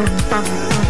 bum, bum, bum.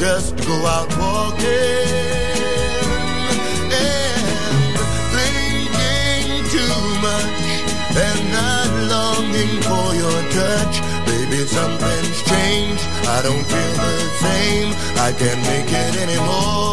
just go out walking and thinking too much and not longing for your touch. Baby, something's changed. I don't feel the same. I can't make it anymore.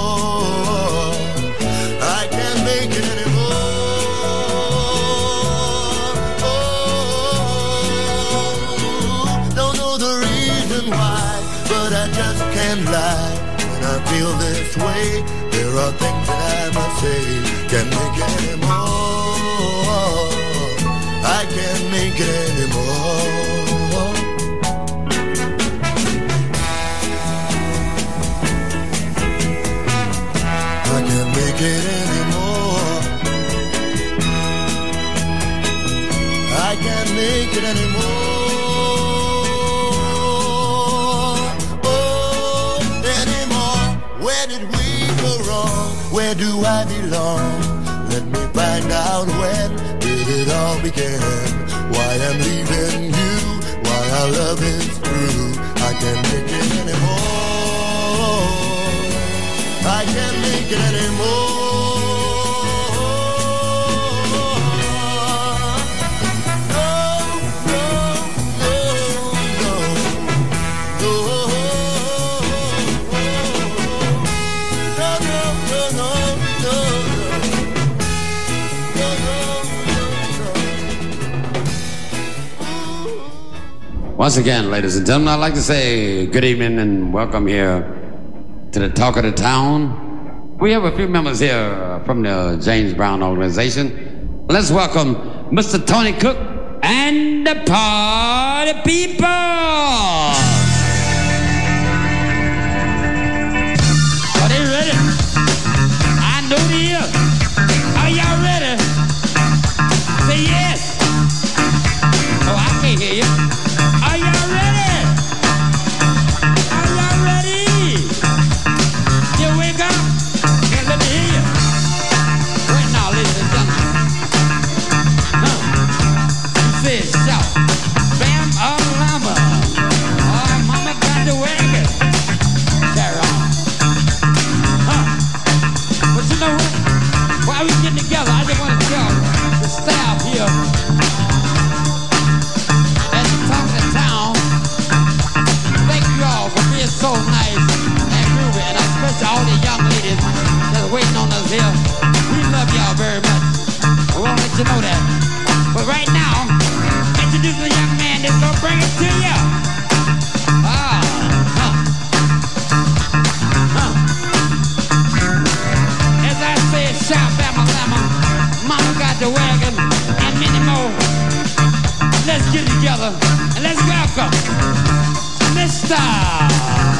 I things that I say, can make it more. I can make it again Once again, ladies and gentlemen, I'd like to say good evening and welcome here to the Talk of the Town. We have a few members here from the James Brown organization. Let's welcome Mr. Tony Cook and the party people. together and let's welcome Mr.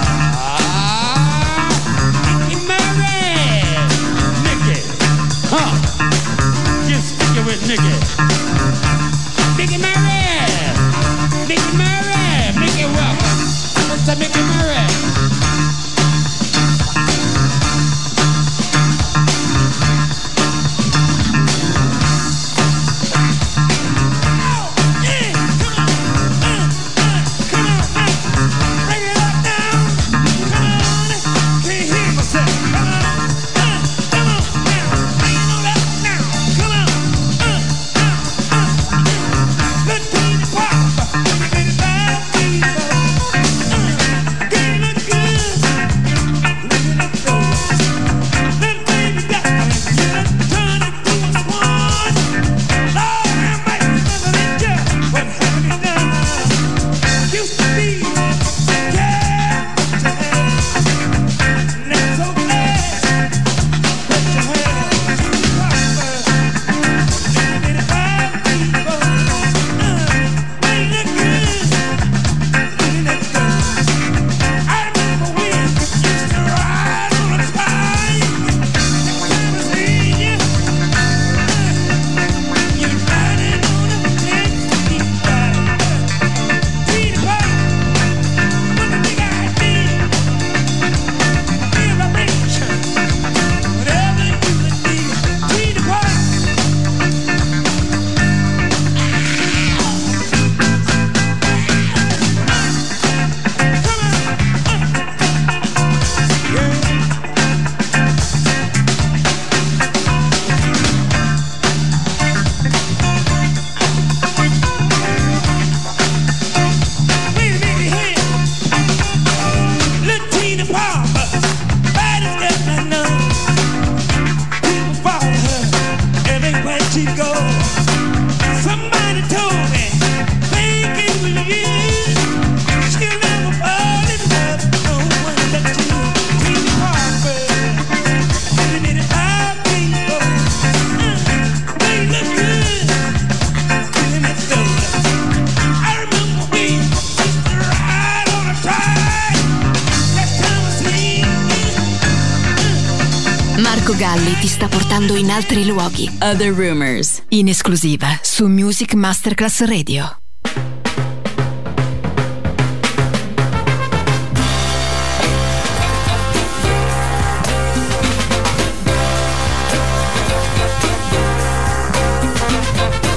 Other Rumors. In esclusiva su Music Masterclass Radio.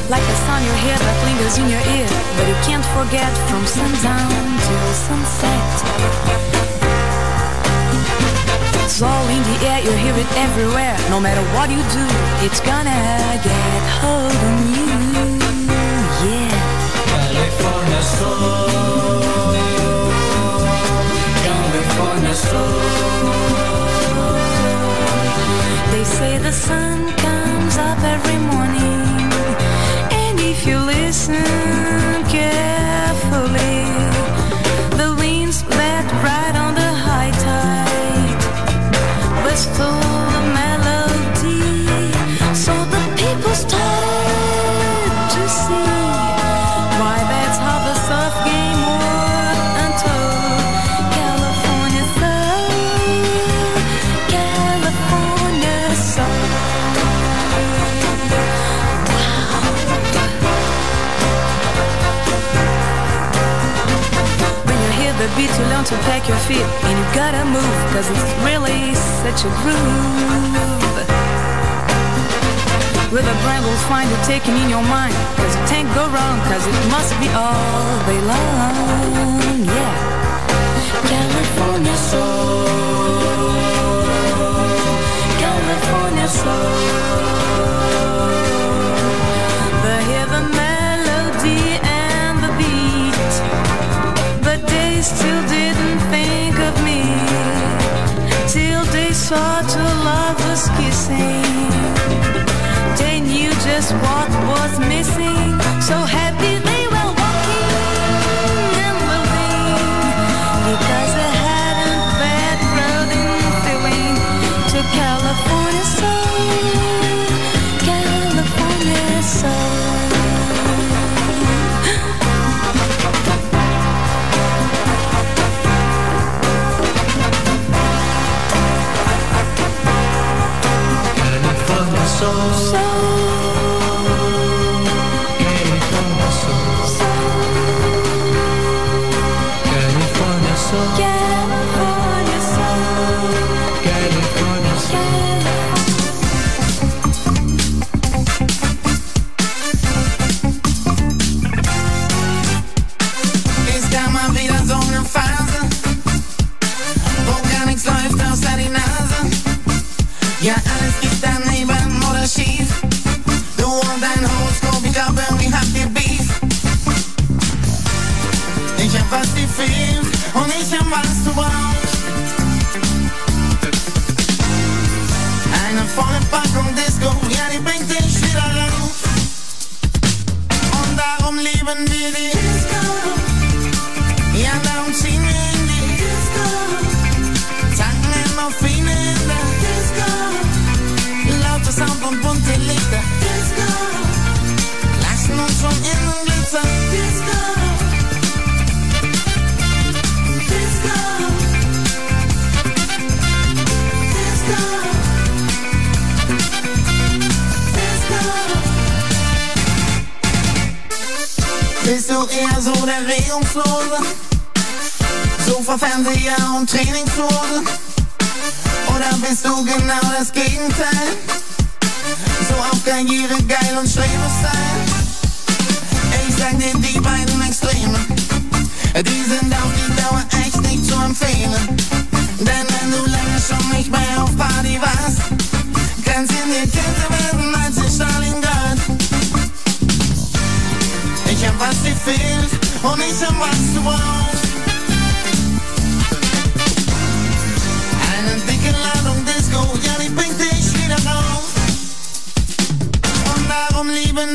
Like a song you hear that lingers in your ear, but you can't forget from sundown. night, You hear it everywhere. No matter what you do, it's gonna get hold on you. Yeah. California soul. California soul. They say the sun comes up every morning, and if you listen. down to pack your feet And you gotta move Cause it's really such a groove. River brain will find you taking in your mind Cause it can't go wrong Cause it must be all they long Yeah. California soul. California soul. such a lovers kissing. They knew just what was missing. So. soul. give only someone to want. And I'm thinking loud on disco, ja, ik breng deze weer naar huis. Vandaar om lieben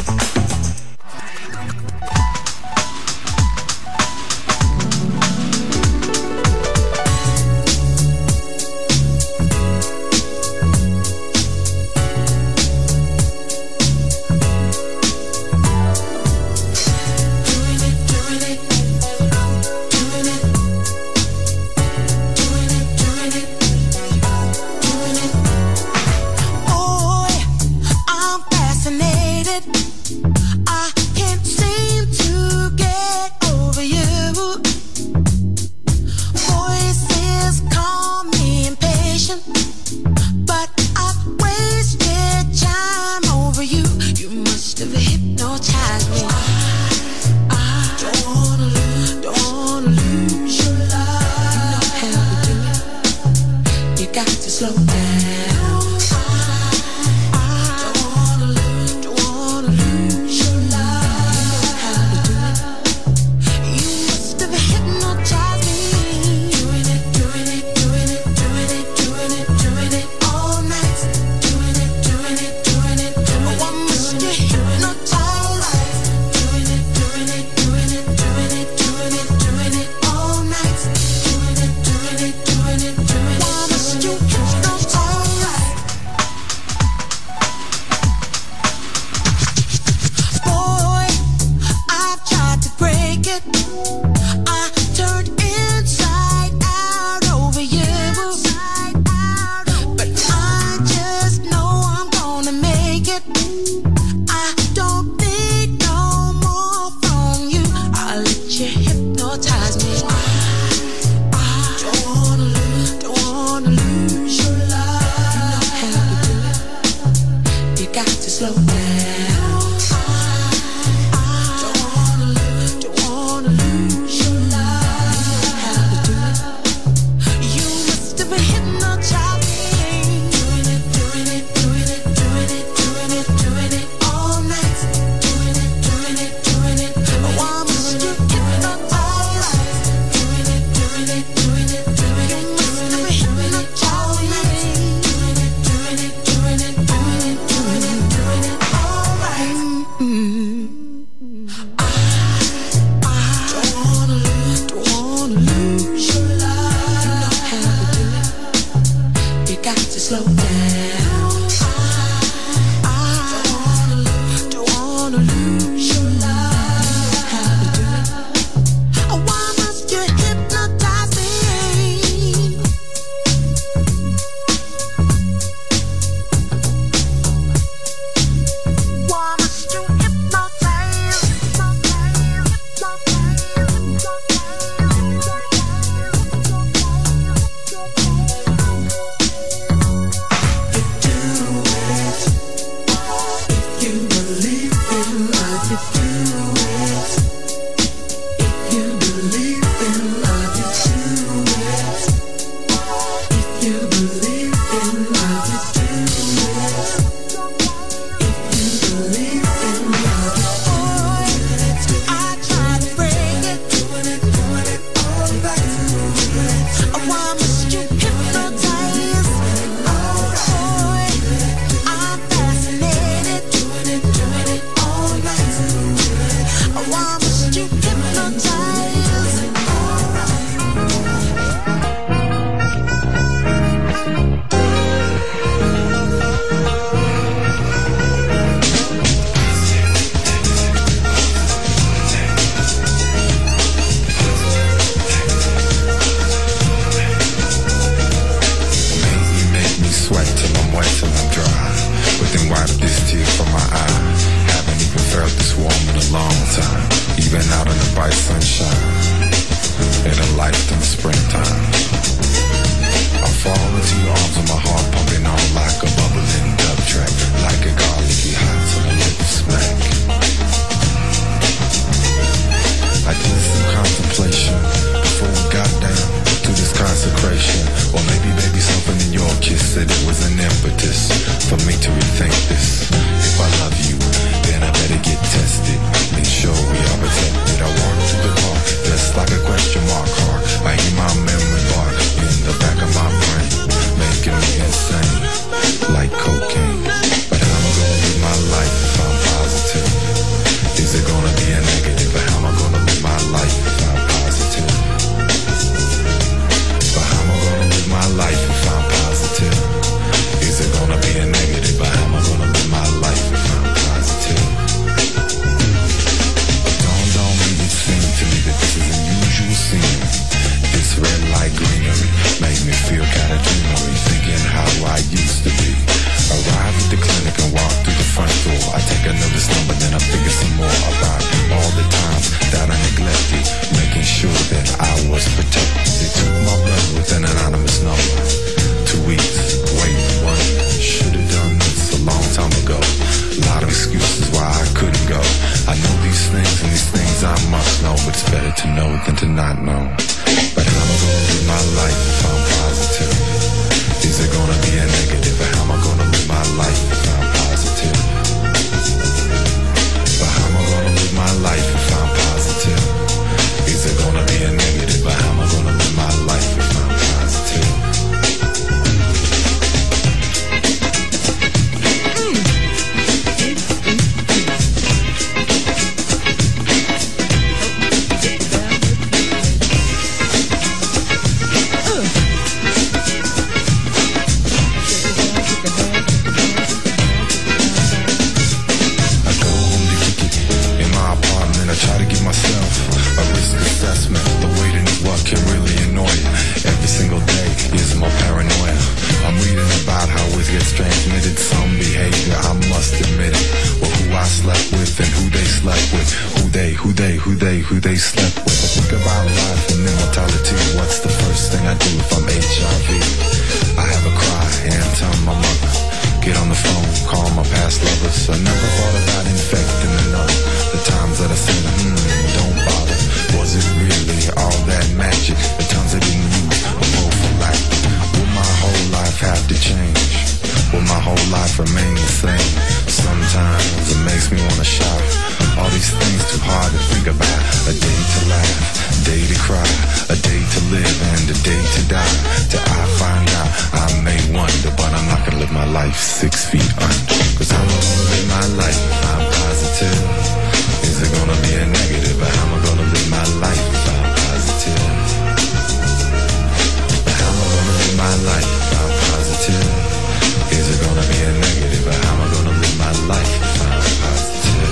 who they, who they, who they slept with. I think about life and immortality. What's the first thing I do if I'm HIV? I have a cry and tell my mother. Get on the phone, call my past lovers. I never thought about infecting another. The times that I said, hmm, don't bother. Was it really all that magic? The times I didn't use a for life. Will my whole life have to change? my whole life remains the same. Sometimes it makes me wanna shout. All these things too hard to think about. A day to laugh, a day to cry, a day to live and a day to die. Till I find out I may wonder, but I'm not gonna live my life six feet under. Cause I'm gonna live my life, I'm positive. Is it gonna be a negative? But I'm gonna live my life, positive. I'm gonna live my life, I'm positive. Is it gonna be a negative or how am I gonna live my life if I'm positive?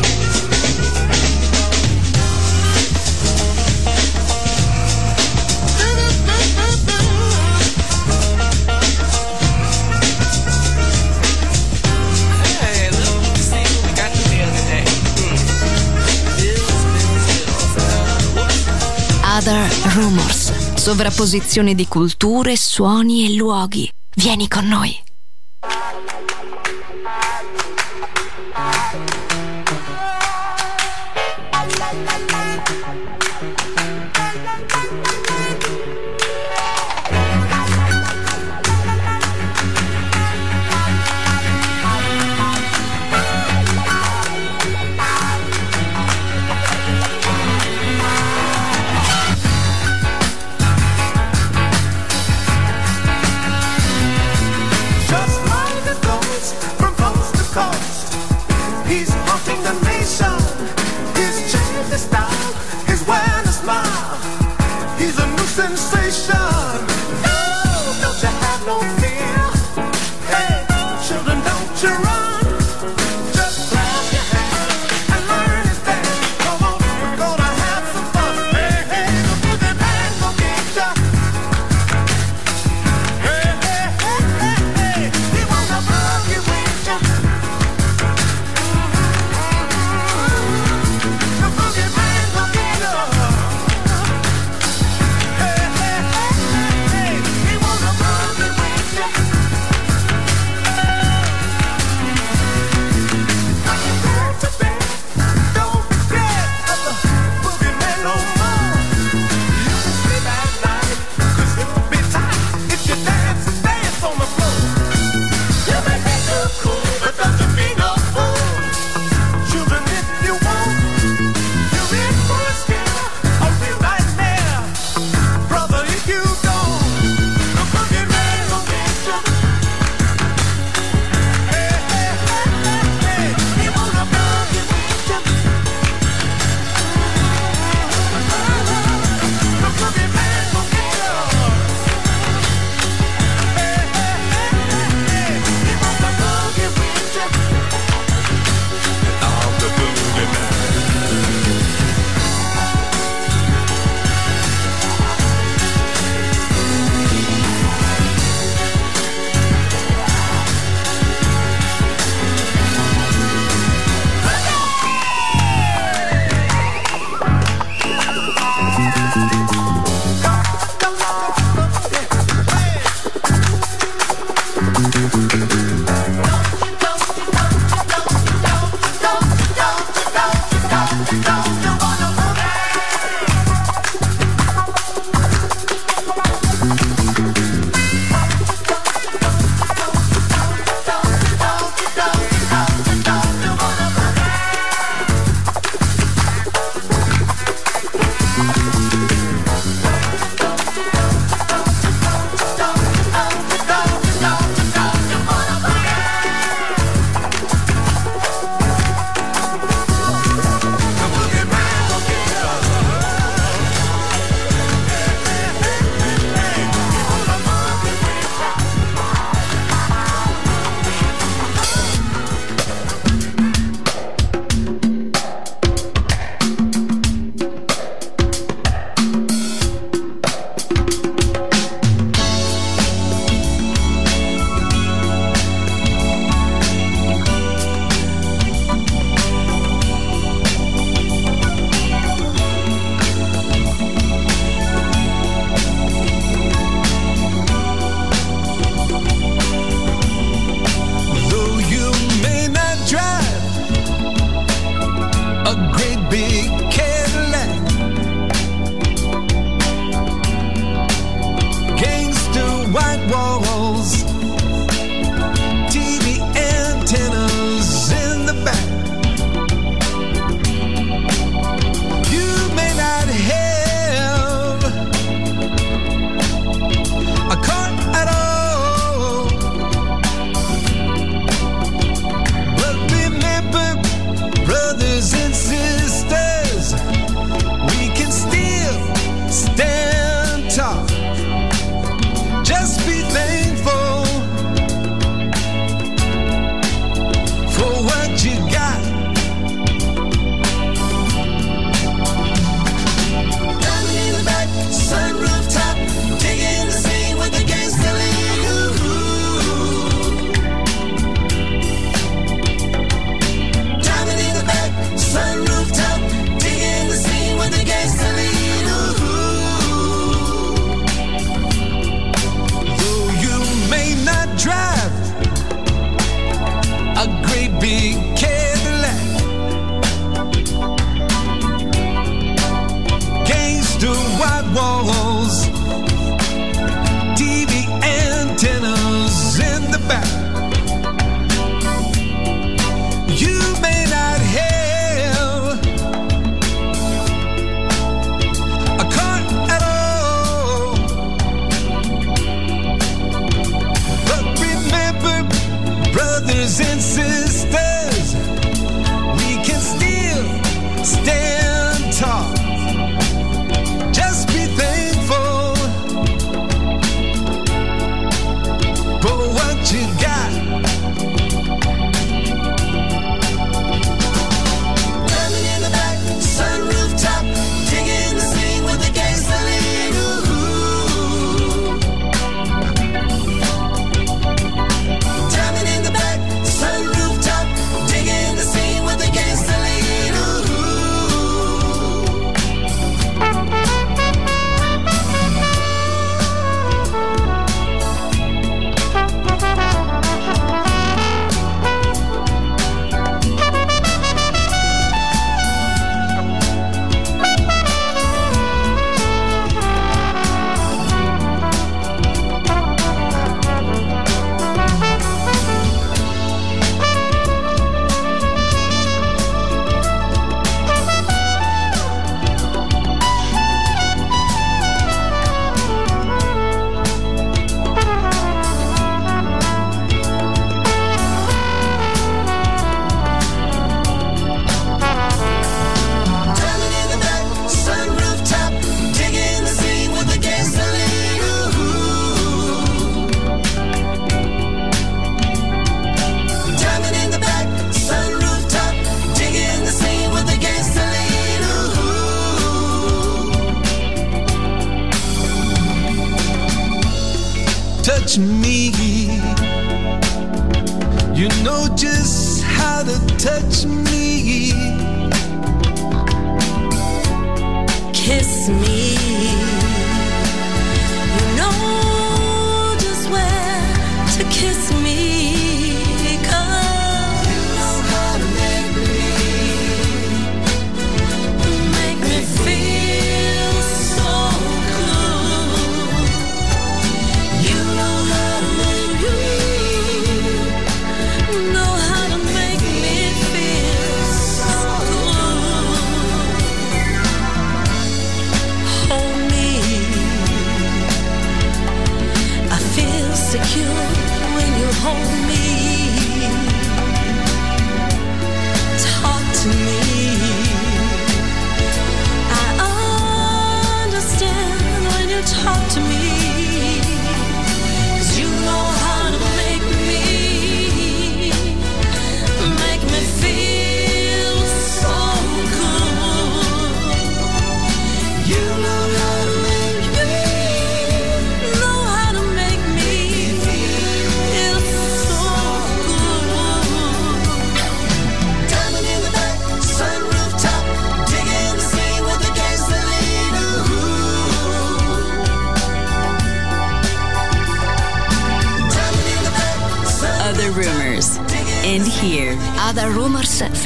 Other Rumors, sovrapposizione di culture, suoni e luoghi. Vieni con noi. touch me. Kiss me.